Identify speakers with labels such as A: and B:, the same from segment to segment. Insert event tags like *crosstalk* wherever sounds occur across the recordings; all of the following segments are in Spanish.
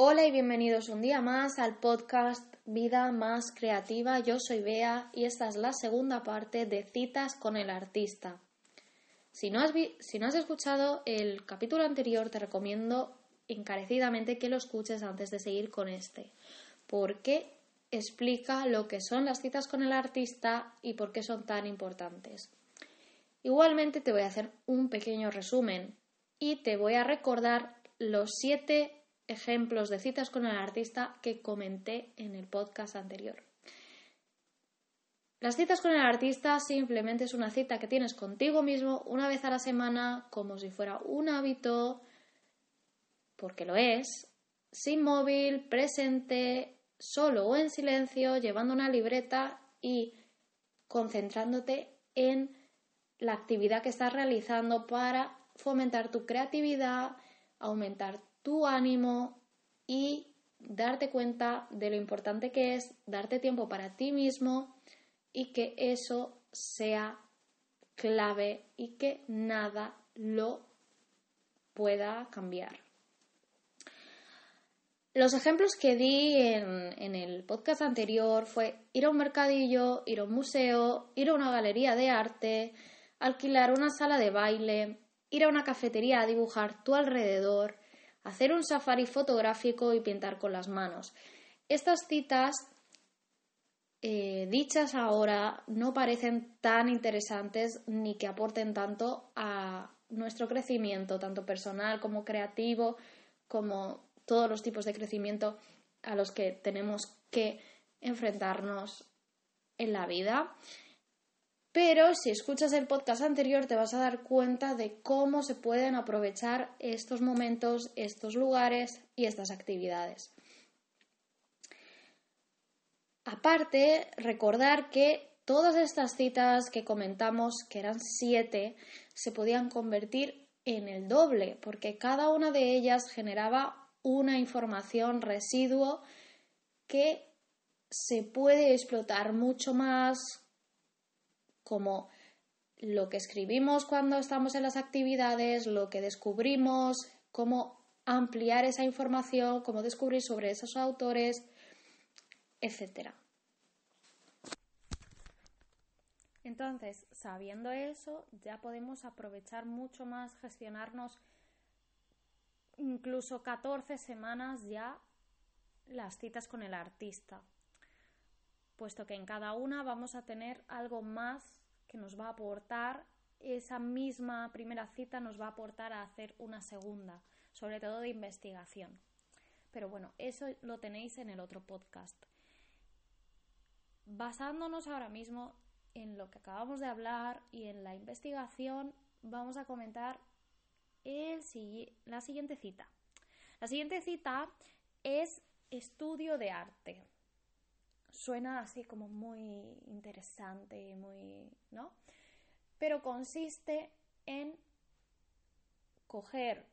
A: Hola y bienvenidos un día más al podcast Vida más Creativa. Yo soy Bea y esta es la segunda parte de Citas con el Artista. Si no has, si no has escuchado el capítulo anterior, te recomiendo encarecidamente que lo escuches antes de seguir con este, porque explica lo que son las citas con el artista y por qué son tan importantes. Igualmente te voy a hacer un pequeño resumen y te voy a recordar los siete ejemplos de citas con el artista que comenté en el podcast anterior. Las citas con el artista simplemente es una cita que tienes contigo mismo una vez a la semana, como si fuera un hábito, porque lo es, sin móvil, presente, solo o en silencio, llevando una libreta y concentrándote en la actividad que estás realizando para fomentar tu creatividad, aumentar tu ánimo y darte cuenta de lo importante que es darte tiempo para ti mismo y que eso sea clave y que nada lo pueda cambiar. Los ejemplos que di en, el podcast anterior fue ir a un mercadillo, ir a un museo, ir a una galería de arte, alquilar una sala de baile, ir a una cafetería a dibujar tu alrededor, hacer un safari fotográfico y pintar con las manos. Estas citas eh, dichas ahora no parecen tan interesantes ni que aporten tanto a nuestro crecimiento, tanto personal como creativo, como todos los tipos de crecimiento a los que tenemos que enfrentarnos en la vida. Pero si escuchas el podcast anterior te vas a dar cuenta de cómo se pueden aprovechar estos momentos, estos lugares y estas actividades. Aparte, recordar que todas estas citas que comentamos, que eran siete, se podían convertir en el doble, porque cada una de ellas generaba una información residuo que se puede explotar mucho más como lo que escribimos cuando estamos en las actividades, lo que descubrimos, cómo ampliar esa información, cómo descubrir sobre esos autores, etc. Entonces, sabiendo eso, ya podemos aprovechar mucho más, gestionarnos incluso 14 semanas ya las citas con el artista, puesto que en cada una vamos a tener algo más que nos va a aportar esa misma primera cita nos va a aportar a hacer una segunda, sobre todo de investigación. Pero bueno, eso lo tenéis en el otro podcast. Basándonos ahora mismo en lo que acabamos de hablar y en la investigación, vamos a comentar el, la siguiente cita. La siguiente cita es estudio de arte suena así como muy interesante, muy, ¿no? Pero consiste en coger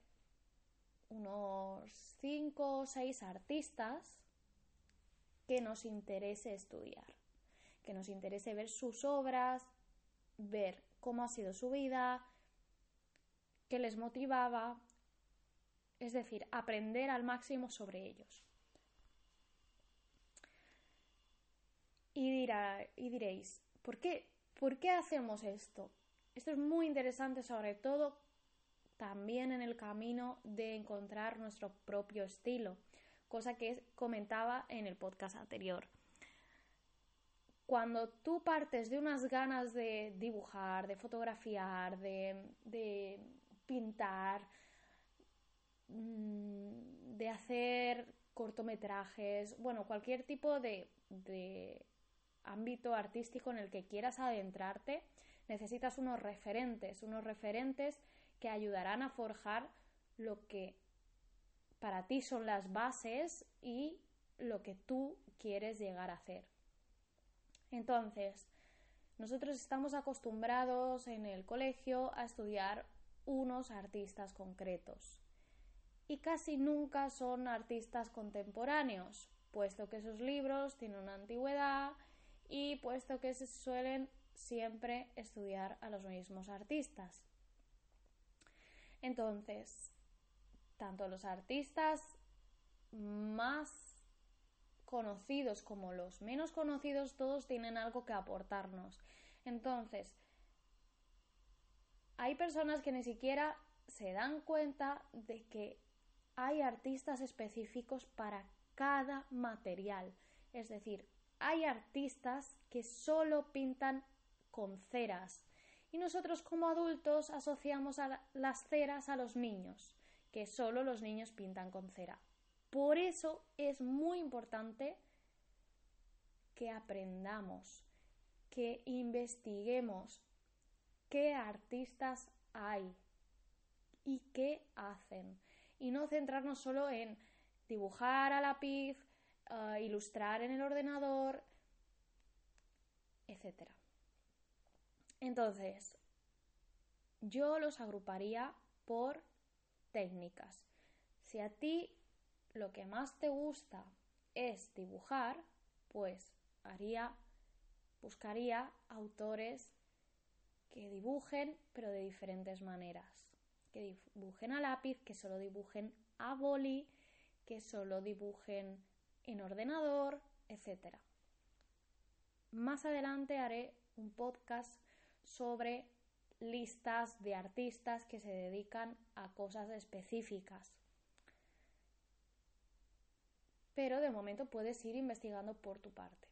A: unos cinco o seis artistas que nos interese estudiar, que nos interese ver sus obras, ver cómo ha sido su vida, qué les motivaba, es decir, aprender al máximo sobre ellos. Y, dirá, y diréis, ¿por qué? ¿Por qué hacemos esto? Esto es muy interesante, sobre todo también en el camino de encontrar nuestro propio estilo, cosa que comentaba en el podcast anterior. Cuando tú partes de unas ganas de dibujar, de fotografiar, de, pintar, mm, de hacer cortometrajes, bueno, cualquier tipo de ámbito artístico en el que quieras adentrarte, necesitas unos referentes, unos referentes que ayudarán a forjar lo que para ti son las bases y lo que tú quieres llegar a hacer. Entonces, nosotros estamos acostumbrados en el colegio a estudiar unos artistas concretos y casi nunca son artistas contemporáneos, puesto que esos libros tienen una antigüedad y puesto que se suelen siempre estudiar a los mismos artistas. Entonces, tanto los artistas más conocidos como los menos conocidos, todos tienen algo que aportarnos. Entonces, hay personas que ni siquiera se dan cuenta de que hay artistas específicos para cada material. Es decir, hay artistas que solo pintan con ceras. Y nosotros como adultos asociamos a las ceras a los niños, que solo los niños pintan con cera. Por eso es muy importante que aprendamos, que investiguemos qué artistas hay y qué hacen. Y no centrarnos solo en dibujar a lápiz, uh, ilustrar en el ordenador, etc. Entonces, yo los agruparía por técnicas. Si a ti lo que más te gusta es dibujar, pues haría, buscaría autores que dibujen, pero de diferentes maneras. Que dibujen a lápiz, que solo dibujen a boli, que solo dibujen en ordenador, etc. Más adelante haré un podcast sobre listas de artistas que se dedican a cosas específicas pero de momento puedes ir investigando por tu parte.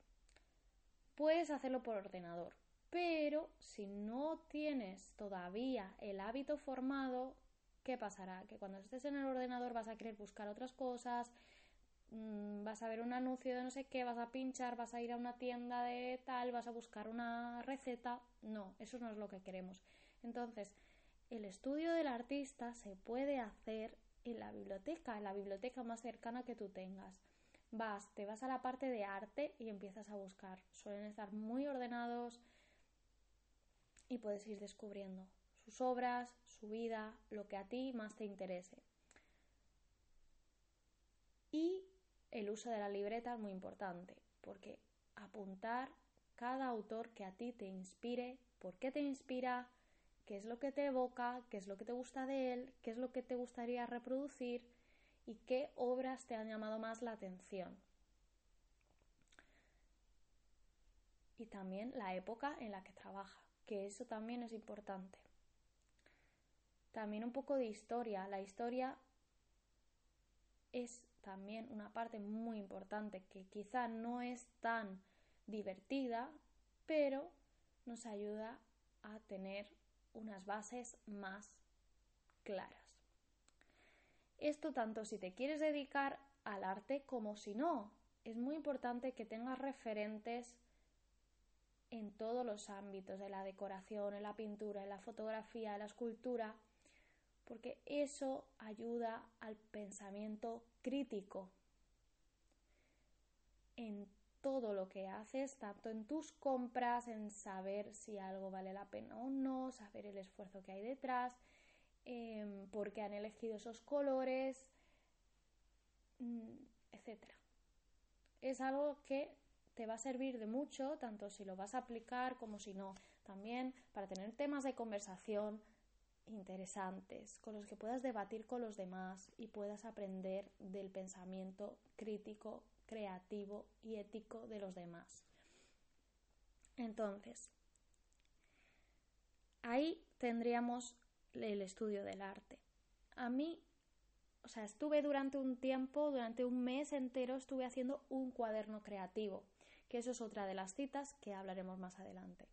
A: Puedes hacerlo por ordenador, pero si no tienes todavía el hábito formado, ¿qué pasará? Que cuando estés en el ordenador vas a querer buscar otras cosas, mm, vas a ver un anuncio de no sé qué, vas a pinchar, vas a ir a una tienda de tal, vas a buscar una receta. No, eso no es lo que queremos. Entonces, el estudio del artista se puede hacer en la biblioteca, en la biblioteca más cercana que tú tengas vas, te vas a la parte de arte y empiezas a buscar. Suelen estar muy ordenados y puedes ir descubriendo sus obras, su vida, lo que a ti más te interese. Y el uso de la libreta es muy importante, porque apuntar cada autor que a ti te inspire, por qué te inspira, qué es lo que te evoca, qué es lo que te gusta de él, qué es lo que te gustaría reproducir y qué obras te han llamado más la atención. Y también la época en la que trabaja, que eso también es importante. También un poco de historia. La historia es también una parte muy importante que quizá no es tan divertida, pero nos ayuda a tener unas bases más claras. Esto tanto si te quieres dedicar al arte como si no. Es muy importante que tengas referentes en todos los ámbitos, de la decoración, en la pintura, en la fotografía, en la escultura, porque eso ayuda al pensamiento crítico en todo lo que haces, tanto en tus compras, en saber si algo vale la pena o no, saber el esfuerzo que hay detrás, Em, porque han elegido esos colores, mm, etc. Es algo que te va a servir de mucho, tanto si lo vas a aplicar como si no. También para tener temas de conversación interesantes, con los que puedas debatir con los demás y puedas aprender del pensamiento crítico, creativo y ético de los demás. Entonces, ahí tendríamos el estudio del arte. A mí, o sea, estuve durante un tiempo, durante un mes entero, estuve haciendo un cuaderno creativo, que eso es otra de las citas que hablaremos más adelante.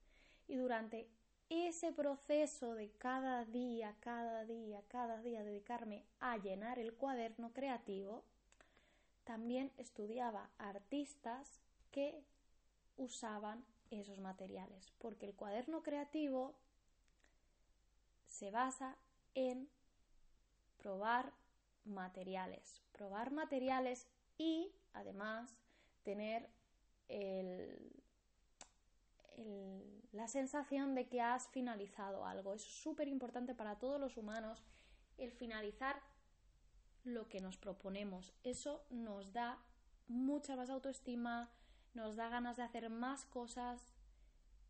A: Y durante ese proceso de cada día, cada día, cada día dedicarme a llenar el cuaderno creativo, también estudiaba artistas que usaban esos materiales, porque el cuaderno creativo se basa en probar materiales, probar materiales y además tener la sensación de que has finalizado algo. Es súper importante para todos los humanos el finalizar lo que nos proponemos. Eso nos da mucha más autoestima, nos da ganas de hacer más cosas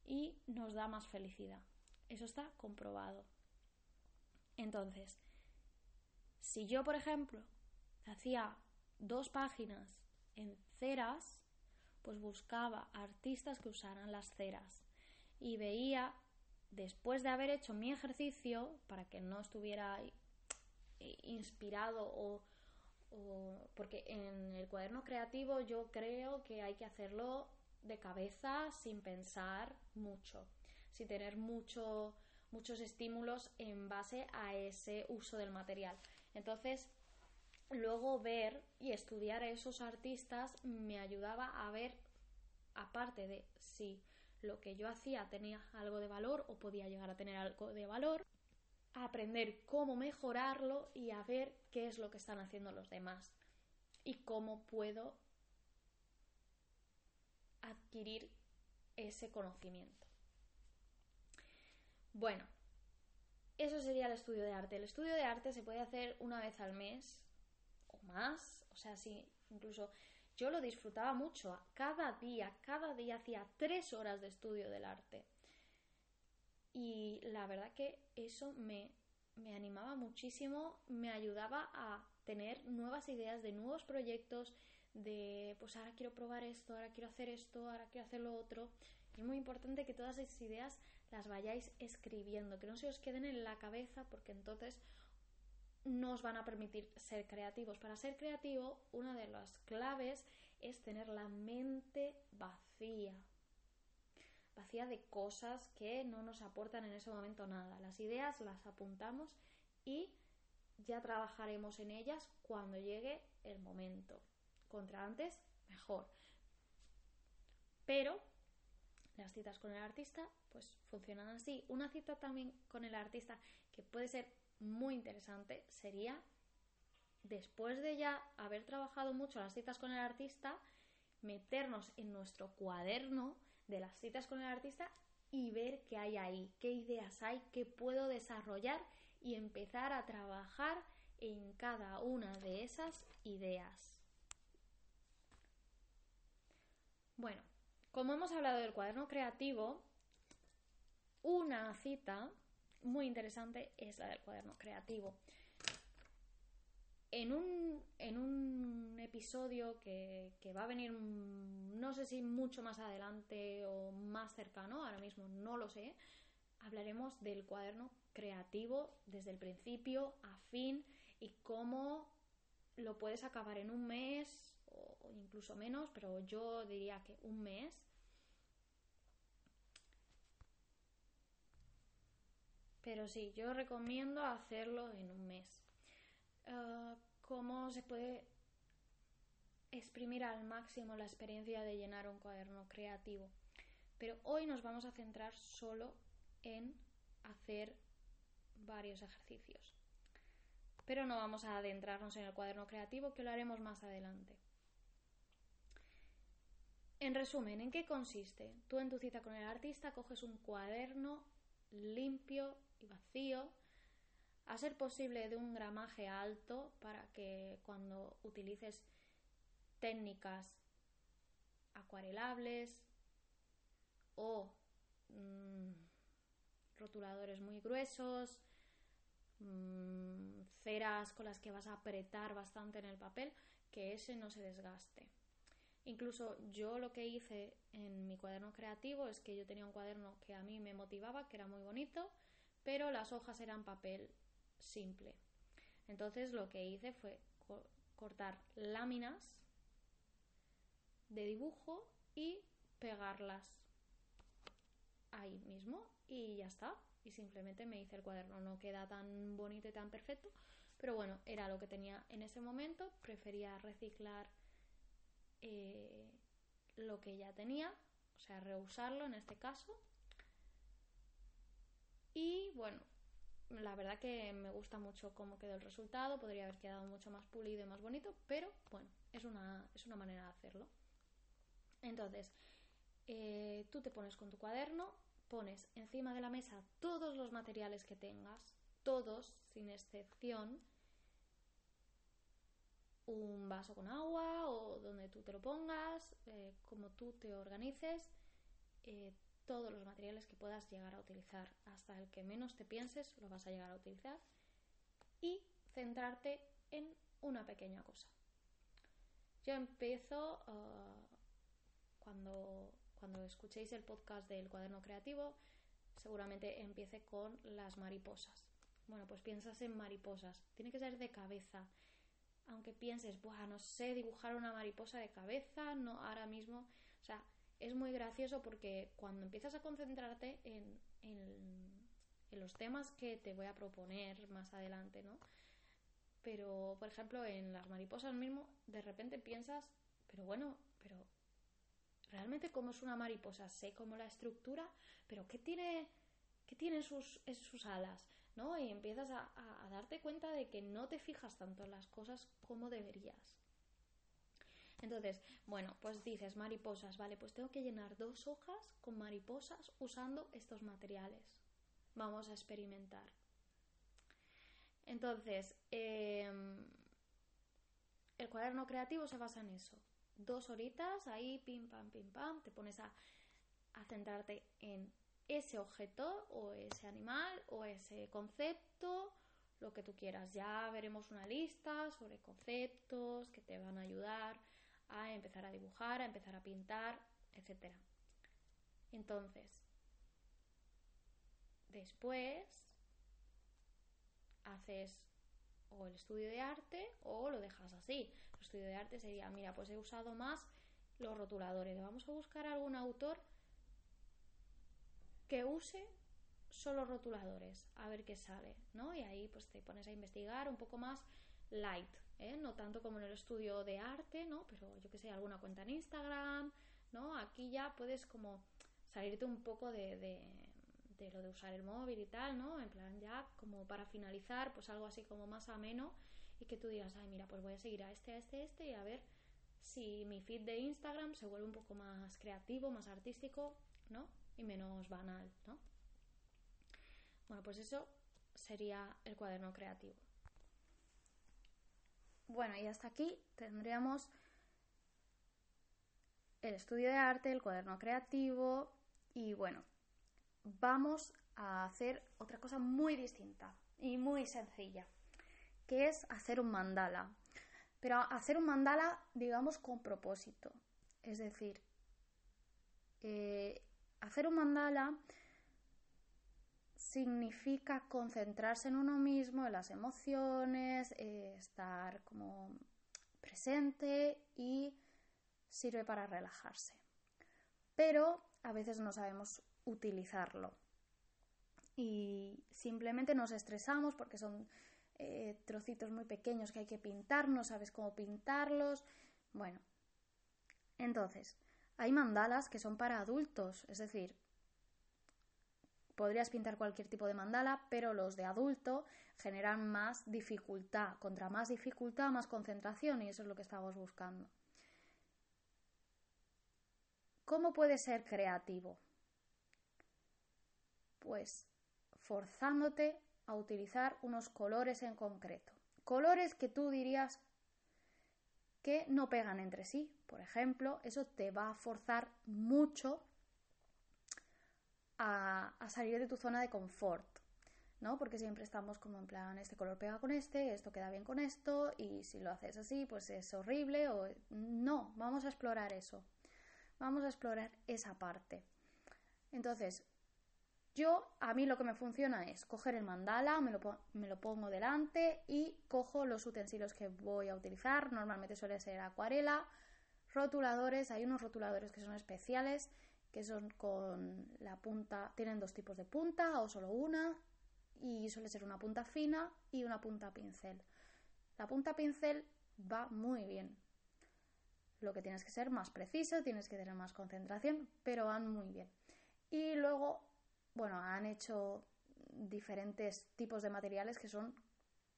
A: y nos da más felicidad. Eso está comprobado. Entonces, si yo, por ejemplo, hacía dos páginas en ceras, pues buscaba artistas que usaran las ceras y veía, después de haber hecho mi ejercicio, para que no estuviera inspirado o, porque en el cuaderno creativo yo creo que hay que hacerlo de cabeza sin pensar mucho, sin tener mucho, muchos estímulos en base a ese uso del material. Entonces, luego ver y estudiar a esos artistas me ayudaba a ver, aparte de si lo que yo hacía tenía algo de valor o podía llegar a tener algo de valor, a aprender cómo mejorarlo y a ver qué es lo que están haciendo los demás y cómo puedo adquirir ese conocimiento. Bueno, eso sería el estudio de arte. El estudio de arte se puede hacer una vez al mes más, o sea, sí, incluso yo lo disfrutaba mucho. Cada día, cada día hacía tres horas de estudio del arte. Y la verdad que eso me, me animaba muchísimo, me ayudaba a tener nuevas ideas de nuevos proyectos, de pues ahora quiero probar esto, ahora quiero hacer esto, ahora quiero hacer lo otro. Es muy importante que todas esas ideas las vayáis escribiendo, que no se os queden en la cabeza porque entonces no van a permitir ser creativos. Para ser creativo, una de las claves es tener la mente vacía. Vacía de cosas que no nos aportan en ese momento nada. Las ideas las apuntamos y ya trabajaremos en ellas cuando llegue el momento. Contra antes, mejor. Pero las citas con el artista pues funcionan así. Una cita también con el artista que puede ser muy interesante sería después de ya haber trabajado mucho las citas con el artista, meternos en nuestro cuaderno de las citas con el artista y ver qué hay ahí, qué ideas hay, qué puedo desarrollar y empezar a trabajar en cada una de esas ideas. Bueno, como hemos hablado del cuaderno creativo, una cita muy interesante es la del cuaderno creativo. En un, en un episodio que, que, va a venir, no sé si mucho más adelante o más cercano, ahora mismo no lo sé, hablaremos del cuaderno creativo desde el principio a fin y cómo lo puedes acabar en un mes o incluso menos, pero yo diría que un mes Pero sí, yo recomiendo hacerlo en un mes. Ah, ¿Cómo se puede exprimir al máximo la experiencia de llenar un cuaderno creativo? Pero hoy nos vamos a centrar solo en hacer varios ejercicios. Pero no vamos a adentrarnos en el cuaderno creativo, que lo haremos más adelante. En resumen, ¿en qué consiste? Tú en tu cita con el artista coges un cuaderno limpio y vacío, a ser posible de un gramaje alto para que cuando utilices técnicas acuarelables o mm, rotuladores muy gruesos, mm, ceras con las que vas a apretar bastante en el papel, que ese no se desgaste. Incluso yo lo que hice en mi cuaderno creativo es que yo tenía un cuaderno que a mí me motivaba, que era muy bonito, pero las hojas eran papel simple. Entonces lo que hice fue cortar láminas de dibujo y pegarlas ahí mismo y ya está. Y simplemente me hice el cuaderno. No queda tan bonito y tan perfecto, pero bueno, era lo que tenía en ese momento. Prefería reciclar eh, lo que ya tenía, o sea, reusarlo en este caso y bueno, la verdad que me gusta mucho cómo quedó el resultado, podría haber quedado mucho más pulido y más bonito, pero bueno, es una, es una manera de hacerlo. Entonces, eh, tú te pones con tu cuaderno, pones encima de la mesa todos los materiales que tengas, todos sin excepción, un vaso con agua o donde tú te lo pongas, eh, como tú te organices, eh, todos los materiales que puedas llegar a utilizar. Hasta el que menos te pienses lo vas a llegar a utilizar. Y centrarte en una pequeña cosa. yo empiezo ah, cuando, cuando escuchéis el podcast del cuaderno creativo, seguramente empiece con las mariposas. Bueno, pues piensas en mariposas. Tiene que ser de cabeza. Aunque pienses, Buah, no sé dibujar una mariposa de cabeza, no ahora mismo. O sea, es muy gracioso porque cuando empiezas a concentrarte en, en, en los temas que te voy a proponer más adelante, ¿no? Pero, por ejemplo, en las mariposas mismo, de repente piensas, pero bueno, pero realmente cómo es una mariposa, sé cómo la estructura, pero ¿qué tiene, qué sus, sus alas? ¿No? Y empiezas a, a, darte cuenta de que no te fijas tanto en las cosas como deberías. Entonces, bueno, pues dices mariposas, vale, pues tengo que llenar dos hojas con mariposas usando estos materiales. Vamos a experimentar. Entonces, em, el cuaderno creativo se basa en eso. Dos horitas ahí, pim, pam, pim, pam, te pones a, a centrarte en ese objeto o ese animal o ese concepto, lo que tú quieras. Ya veremos una lista sobre conceptos que te van a ayudar a empezar a dibujar, a empezar a pintar, etc. Entonces, después haces o el estudio de arte o lo dejas así. El estudio de arte sería, mira, pues he usado más los rotuladores. Vamos a buscar algún autor que use solo rotuladores, a ver qué sale, ¿no? Y ahí pues te pones a investigar un poco más light, ¿eh? No tanto como en el estudio de arte, ¿no? Pero yo que sé, alguna cuenta en Instagram, ¿no? Aquí ya puedes como salirte un poco de, de lo de usar el móvil y tal, ¿no? En plan ya como para finalizar, pues algo así como más ameno y que tú digas, ay, mira, pues voy a seguir a este, a este, a este y a ver si mi feed de Instagram se vuelve un poco más creativo, más artístico, ¿no? Y menos banal, ¿no? Bueno, pues eso sería el cuaderno creativo. Bueno, y hasta aquí tendríamos el estudio de arte, el cuaderno creativo y bueno, vamos a hacer otra cosa muy distinta y muy sencilla, que es hacer un mandala. Pero hacer un mandala, digamos, con propósito. Es decir, eh, hacer un mandala significa concentrarse en uno mismo, en las emociones, eh, estar como presente y sirve para relajarse. Pero a veces no sabemos utilizarlo. Y simplemente nos estresamos porque son eh, trocitos muy pequeños que hay que pintar, no sabes cómo pintarlos. Bueno, entonces, hay mandalas que son para adultos, es decir, podrías pintar cualquier tipo de mandala, pero los de adulto generan más dificultad. Contra más dificultad, más concentración, y eso es lo que estamos buscando. ¿Cómo puede ser creativo? Pues forzándote a utilizar unos colores en concreto. Colores que tú dirías que no pegan entre sí. Por ejemplo, eso te va a forzar mucho a, salir de tu zona de confort. ¿no? Porque siempre estamos como en plan, este color pega con este, esto queda bien con esto, y si lo haces así, pues es horrible, o no, vamos a explorar eso. Vamos a explorar esa parte. Entonces, yo, a mí lo que me funciona es coger el mandala, me lo, me lo, pongo delante y cojo los utensilios que voy a utilizar. Normalmente suele ser acuarela, rotuladores. Hay unos rotuladores que son especiales, que son con la punta, tienen dos tipos de punta o solo una. Y suele ser una punta fina y una punta pincel. La punta pincel va muy bien. Lo que tienes que ser más preciso, tienes que tener más concentración, pero van muy bien. Y luego bueno, han hecho diferentes tipos de materiales que son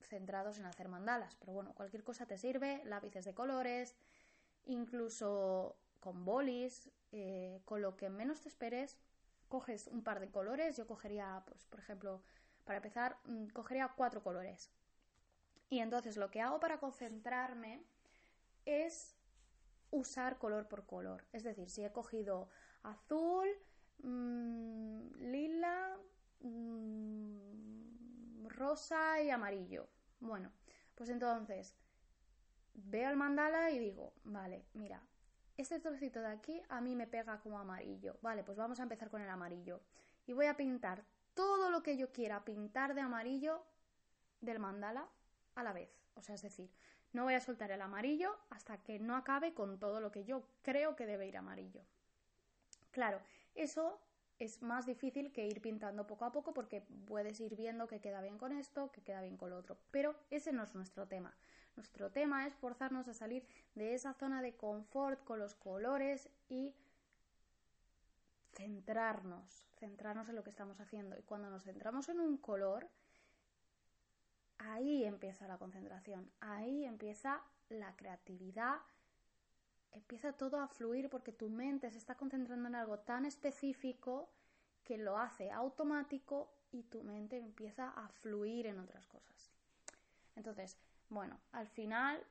A: centrados en hacer mandalas, pero bueno, cualquier cosa te sirve, lápices de colores, incluso con bolis, eh, con lo que menos te esperes, coges un par de colores, yo cogería, pues, por ejemplo, para empezar, mm, cogería cuatro colores. Y entonces lo que hago para concentrarme es usar color por color. Es decir, si he cogido azul, Mm, lila, mm, rosa y amarillo. Bueno, pues entonces veo el mandala y digo, vale, mira, este trocito de aquí a mí me pega como amarillo. Vale, pues vamos a empezar con el amarillo. Y voy a pintar todo lo que yo quiera pintar de amarillo del mandala a la vez. O sea, es decir, no voy a soltar el amarillo hasta que no acabe con todo lo que yo creo que debe ir amarillo. Claro, eso es más difícil que ir pintando poco a poco porque puedes ir viendo que queda bien con esto, que queda bien con lo otro. Pero ese no es nuestro tema. Nuestro tema es forzarnos a salir de esa zona de confort con los colores y centrarnos, centrarnos en lo que estamos haciendo. Y cuando nos centramos en un color, ahí empieza la concentración, ahí empieza la creatividad, empieza todo a fluir porque tu mente se está concentrando en algo tan específico que lo hace automático y tu mente empieza a fluir en otras cosas. Entonces, bueno, al final,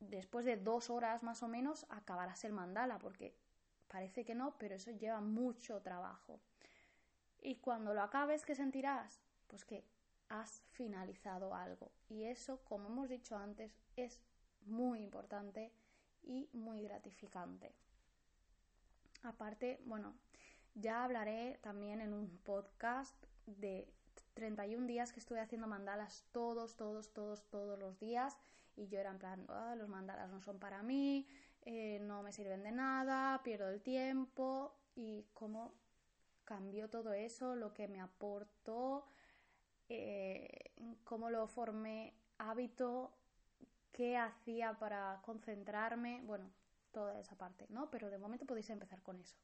A: después de dos horas más o menos, acabarás el mandala porque parece que no, pero eso lleva mucho trabajo. Y cuando lo acabes, ¿qué sentirás? Pues que has finalizado algo. Y eso, como hemos dicho antes, es muy importante y muy gratificante. Aparte, bueno, ya hablaré también en un podcast de 31 días que estuve haciendo mandalas todos, todos, todos, todos los días y yo era en plan, ah, los mandalas no son para mí, eh, no me sirven de nada, pierdo el tiempo y cómo cambió todo eso, lo que me aportó, eh, cómo lo formé hábito qué hacía para concentrarme, bueno, toda esa parte, ¿no? Pero de momento podéis empezar con eso.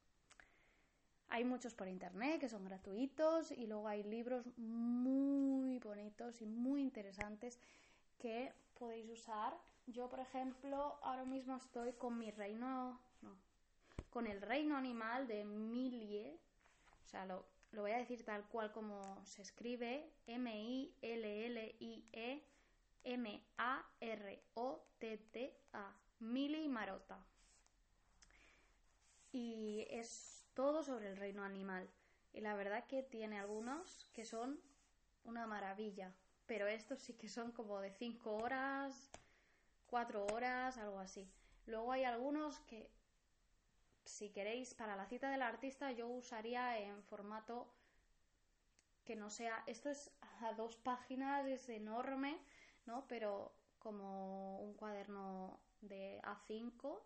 A: Hay muchos por internet que son gratuitos y luego hay libros muy bonitos y muy interesantes que podéis usar. Yo, por ejemplo, ahora mismo estoy con mi reino, no, con el reino animal de Milie, o sea, lo, lo voy a decir tal cual como se escribe, M-I-L-L-I-E M-A-R-O-T-T-A, Mili Marota. Y es todo sobre el reino animal. Y la verdad que tiene algunos que son una maravilla. Pero estos sí que son como de 5 horas, 4 horas, algo así. Luego hay algunos que, si queréis, para la cita del artista yo usaría en formato que no sea... Esto es a dos páginas, es enorme ¿no? Pero como un cuaderno de A5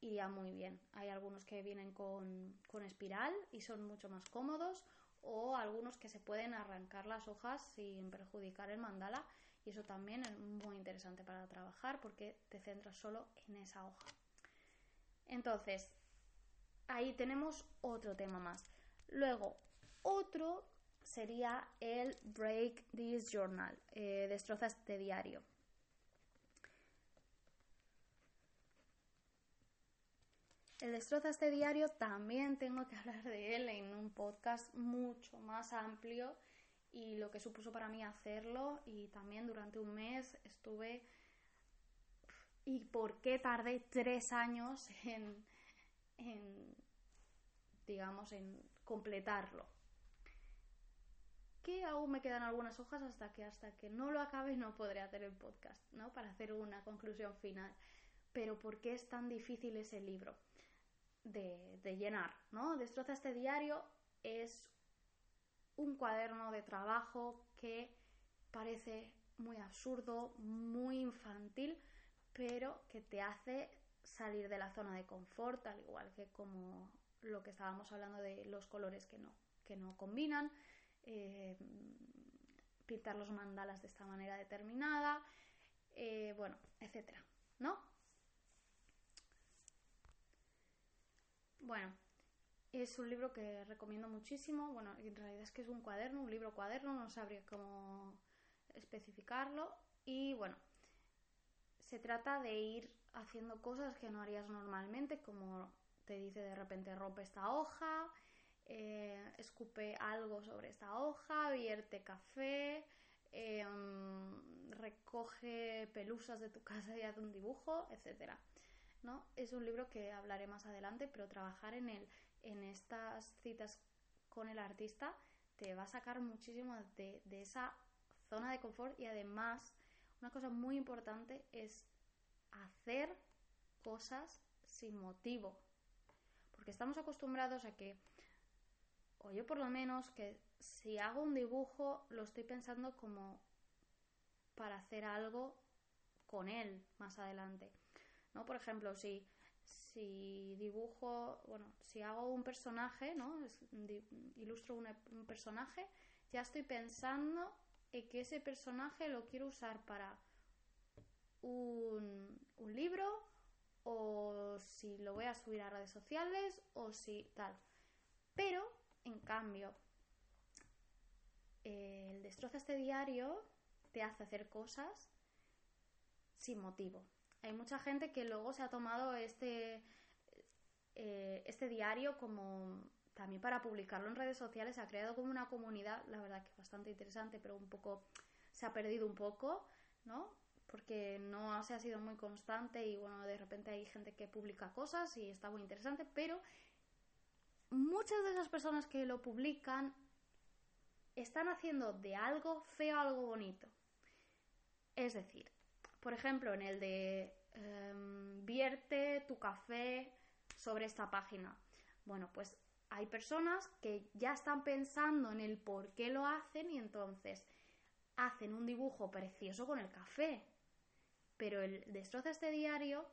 A: iría muy bien. Hay algunos que vienen con, espiral y son mucho más cómodos o algunos que se pueden arrancar las hojas sin perjudicar el mandala y eso también es muy interesante para trabajar porque te centras solo en esa hoja. Entonces, ahí tenemos otro tema más. Luego, otro sería el Break This Journal, eh, destroza este diario. El destroza este diario también tengo que *laughs* hablar de él en un podcast mucho más amplio y lo que supuso para mí hacerlo y también durante un mes estuve y por qué tardé tres años en, en digamos en completarlo que aún me quedan algunas hojas hasta que hasta que no lo acabe no podré hacer el podcast, ¿no? Para hacer una conclusión final. Pero ¿por qué es tan difícil ese libro de, de llenar, ¿no? Destroza este diario es un cuaderno de trabajo que parece muy absurdo, muy infantil, pero que te hace salir de la zona de confort, al igual que como lo que estábamos hablando de los colores que no, que no combinan, eh, pintar los mandalas de esta manera determinada, eh, bueno, etcétera, ¿no? Bueno, es un libro que recomiendo muchísimo. Bueno, en realidad es que es un cuaderno, un libro cuaderno, no sabría cómo especificarlo. Y bueno, se trata de ir haciendo cosas que no harías normalmente, como te dice de repente rompe esta hoja, eh, escupe algo sobre esta hoja, vierte café, mm, recoge pelusas de tu casa y hace un dibujo, etc. ¿no? Es un libro que hablaré más adelante, pero trabajar en, él, en estas citas con el artista te va a sacar muchísimo de, de esa zona de confort y además una cosa muy importante es hacer cosas sin motivo. Porque estamos acostumbrados a que, o yo por lo menos, que si hago un dibujo lo estoy pensando como para hacer algo con él más adelante. ¿No? Por ejemplo, si, si dibujo, bueno, si hago un personaje, ¿no? ilustro un, personaje, ya estoy pensando en que ese personaje lo quiero usar para un, un libro o si lo voy a subir a redes sociales o si tal. Pero, en cambio, el destroza este diario te hace hacer cosas sin motivo. Hay mucha gente que luego se ha tomado este, eh, este diario como también para publicarlo en redes sociales, se ha creado como una comunidad, la verdad que es bastante interesante, pero un poco se ha perdido un poco, ¿no? Porque no se ha sido muy constante y bueno, de repente hay gente que publica cosas y está muy interesante, pero muchas de esas personas que lo publican están haciendo de algo feo algo bonito. Es decir, por ejemplo, en el de em, vierte tu café sobre esta página. Bueno, pues hay personas que ya están pensando en el por qué lo hacen y entonces hacen un dibujo precioso con el café. Pero el destroza este diario,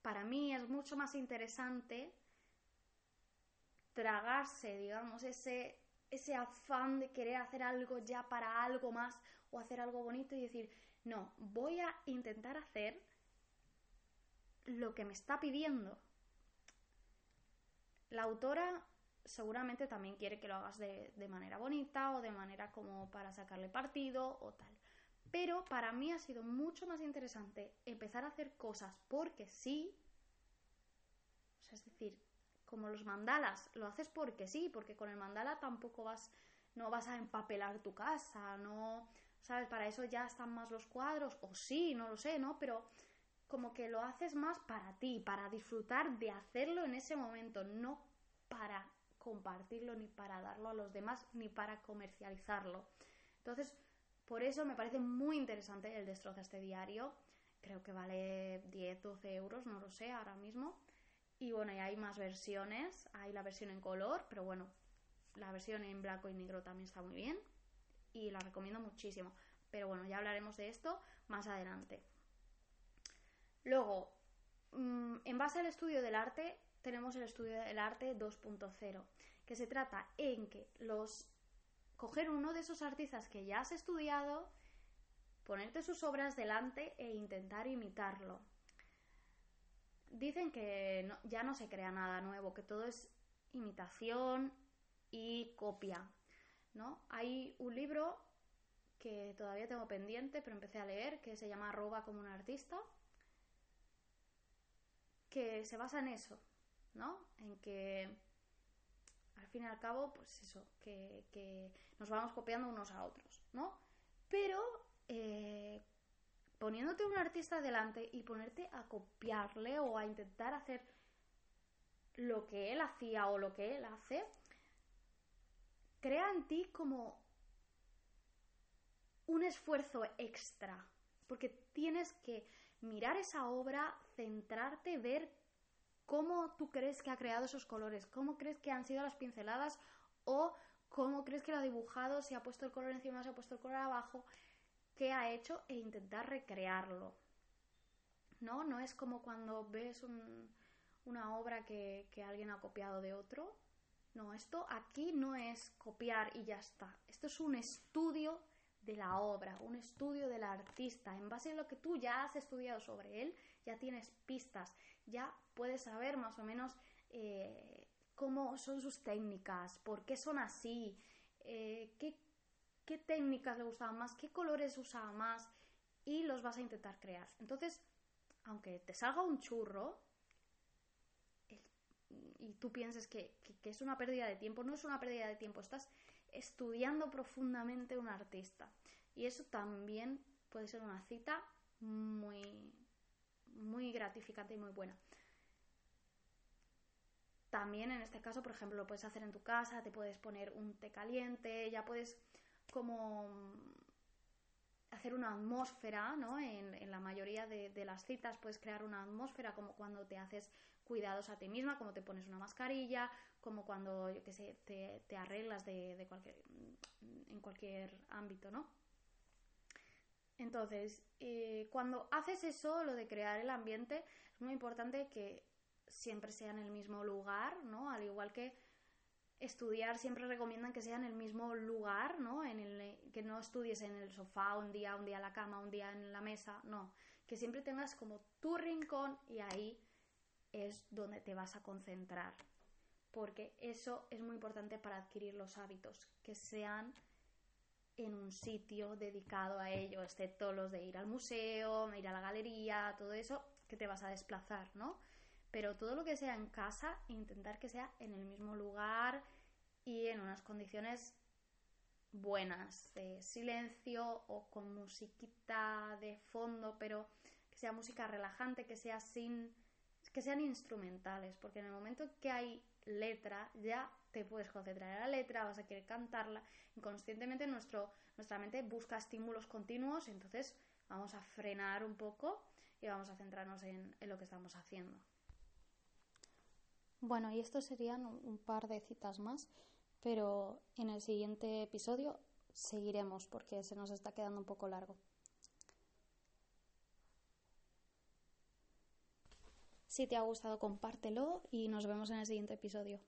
A: para mí es mucho más interesante tragarse, digamos, ese ese afán de querer hacer algo ya para algo más o hacer algo bonito y decir, no, voy a intentar hacer lo que me está pidiendo. La autora seguramente también quiere que lo hagas de, de, manera bonita o de manera como para sacarle partido o tal. Pero para mí ha sido mucho más interesante empezar a hacer cosas porque sí. O sea, es decir, como los mandalas, lo haces porque sí, porque con el mandala tampoco vas, no vas a empapelar tu casa, no, ¿sabes? Para eso ya están más los cuadros, o sí, no lo sé, ¿no? Pero como que lo haces más para ti, para disfrutar de hacerlo en ese momento, no para compartirlo, ni para darlo a los demás, ni para comercializarlo. Entonces, por eso me parece muy interesante el destroza este diario. Creo que vale 10, 12 euros, no lo sé ahora mismo. Y bueno, y hay más versiones. Hay la versión en color, pero bueno, la versión en blanco y negro también está muy bien. Y la recomiendo muchísimo. Pero bueno, ya hablaremos de esto más adelante. Luego, mm, en base al estudio del arte, tenemos el estudio del arte 2.0, que se trata en que los coger uno de esos artistas que ya has estudiado, ponerte sus obras delante e intentar imitarlo dicen que ya no se crea nada nuevo, que todo es imitación y copia, ¿no? Hay un libro que todavía tengo pendiente, pero empecé a leer, que se llama Roba como un artista, que se basa en eso, ¿no? En que al fin y al cabo, pues eso, que, nos vamos copiando unos a otros, ¿no? Pero eh, poniéndote un artista delante y ponerte a copiarle o a intentar hacer lo que él hacía o lo que él hace, crea en ti como un esfuerzo extra, porque tienes que mirar esa obra, centrarte, ver cómo tú crees que ha creado esos colores, cómo crees que han sido las pinceladas o cómo crees que lo ha dibujado, si ha puesto el color encima, si ha puesto el color abajo qué ha hecho e intentar recrearlo. ¿No? No es como cuando ves una obra que, alguien ha copiado de otro. No, esto aquí no es copiar y ya está. Esto es un estudio de la obra, un estudio del artista. En base a lo que tú ya has estudiado sobre él, ya tienes pistas, ya puedes saber más o menos eh, cómo son sus técnicas, por qué son así, eh, qué qué técnicas le gustaban más, qué colores usaba más y los vas a intentar crear. Entonces, aunque te salga un churro y tú pienses que, es una pérdida de tiempo, no es una pérdida de tiempo, estás estudiando profundamente un artista. Y eso también puede ser una cita muy, muy gratificante y muy buena. También en este caso, por ejemplo, lo puedes hacer en tu casa, te puedes poner un té caliente, ya puedes como hacer una atmósfera, ¿no? En, la mayoría de, las citas puedes crear una atmósfera como cuando te haces cuidados a ti misma, como te pones una mascarilla, como cuando, yo qué sé, te, arreglas de, cualquier, en cualquier ámbito, ¿no? Entonces, eh, cuando haces eso, lo de crear el ambiente, es muy importante que siempre sea en el mismo lugar, ¿no? Al igual que estudiar siempre recomiendan que sea en el mismo lugar, ¿no? En el que no estudies en el sofá un día, un día en la cama, un día en la mesa, no, que siempre tengas como tu rincón y ahí es donde te vas a concentrar, porque eso es muy importante para adquirir los hábitos, que sean en un sitio dedicado a ello, excepto los de ir al museo, ir a la galería, todo eso que te vas a desplazar, ¿no? Pero todo lo que sea en casa, intentar que sea en el mismo lugar y en unas condiciones buenas, de silencio o con musiquita de fondo, pero que sea música relajante, que sea sin que sean instrumentales, porque en el momento que hay letra ya te puedes concentrar en la letra, vas a querer cantarla. Inconscientemente nuestro, nuestra mente busca estímulos continuos, entonces vamos a frenar un poco y vamos a centrarnos en, en lo que estamos haciendo. Bueno, y estos serían un par de citas más, pero en el siguiente episodio seguiremos porque se nos está quedando un poco largo. Si te ha gustado, compártelo y nos vemos en el siguiente episodio.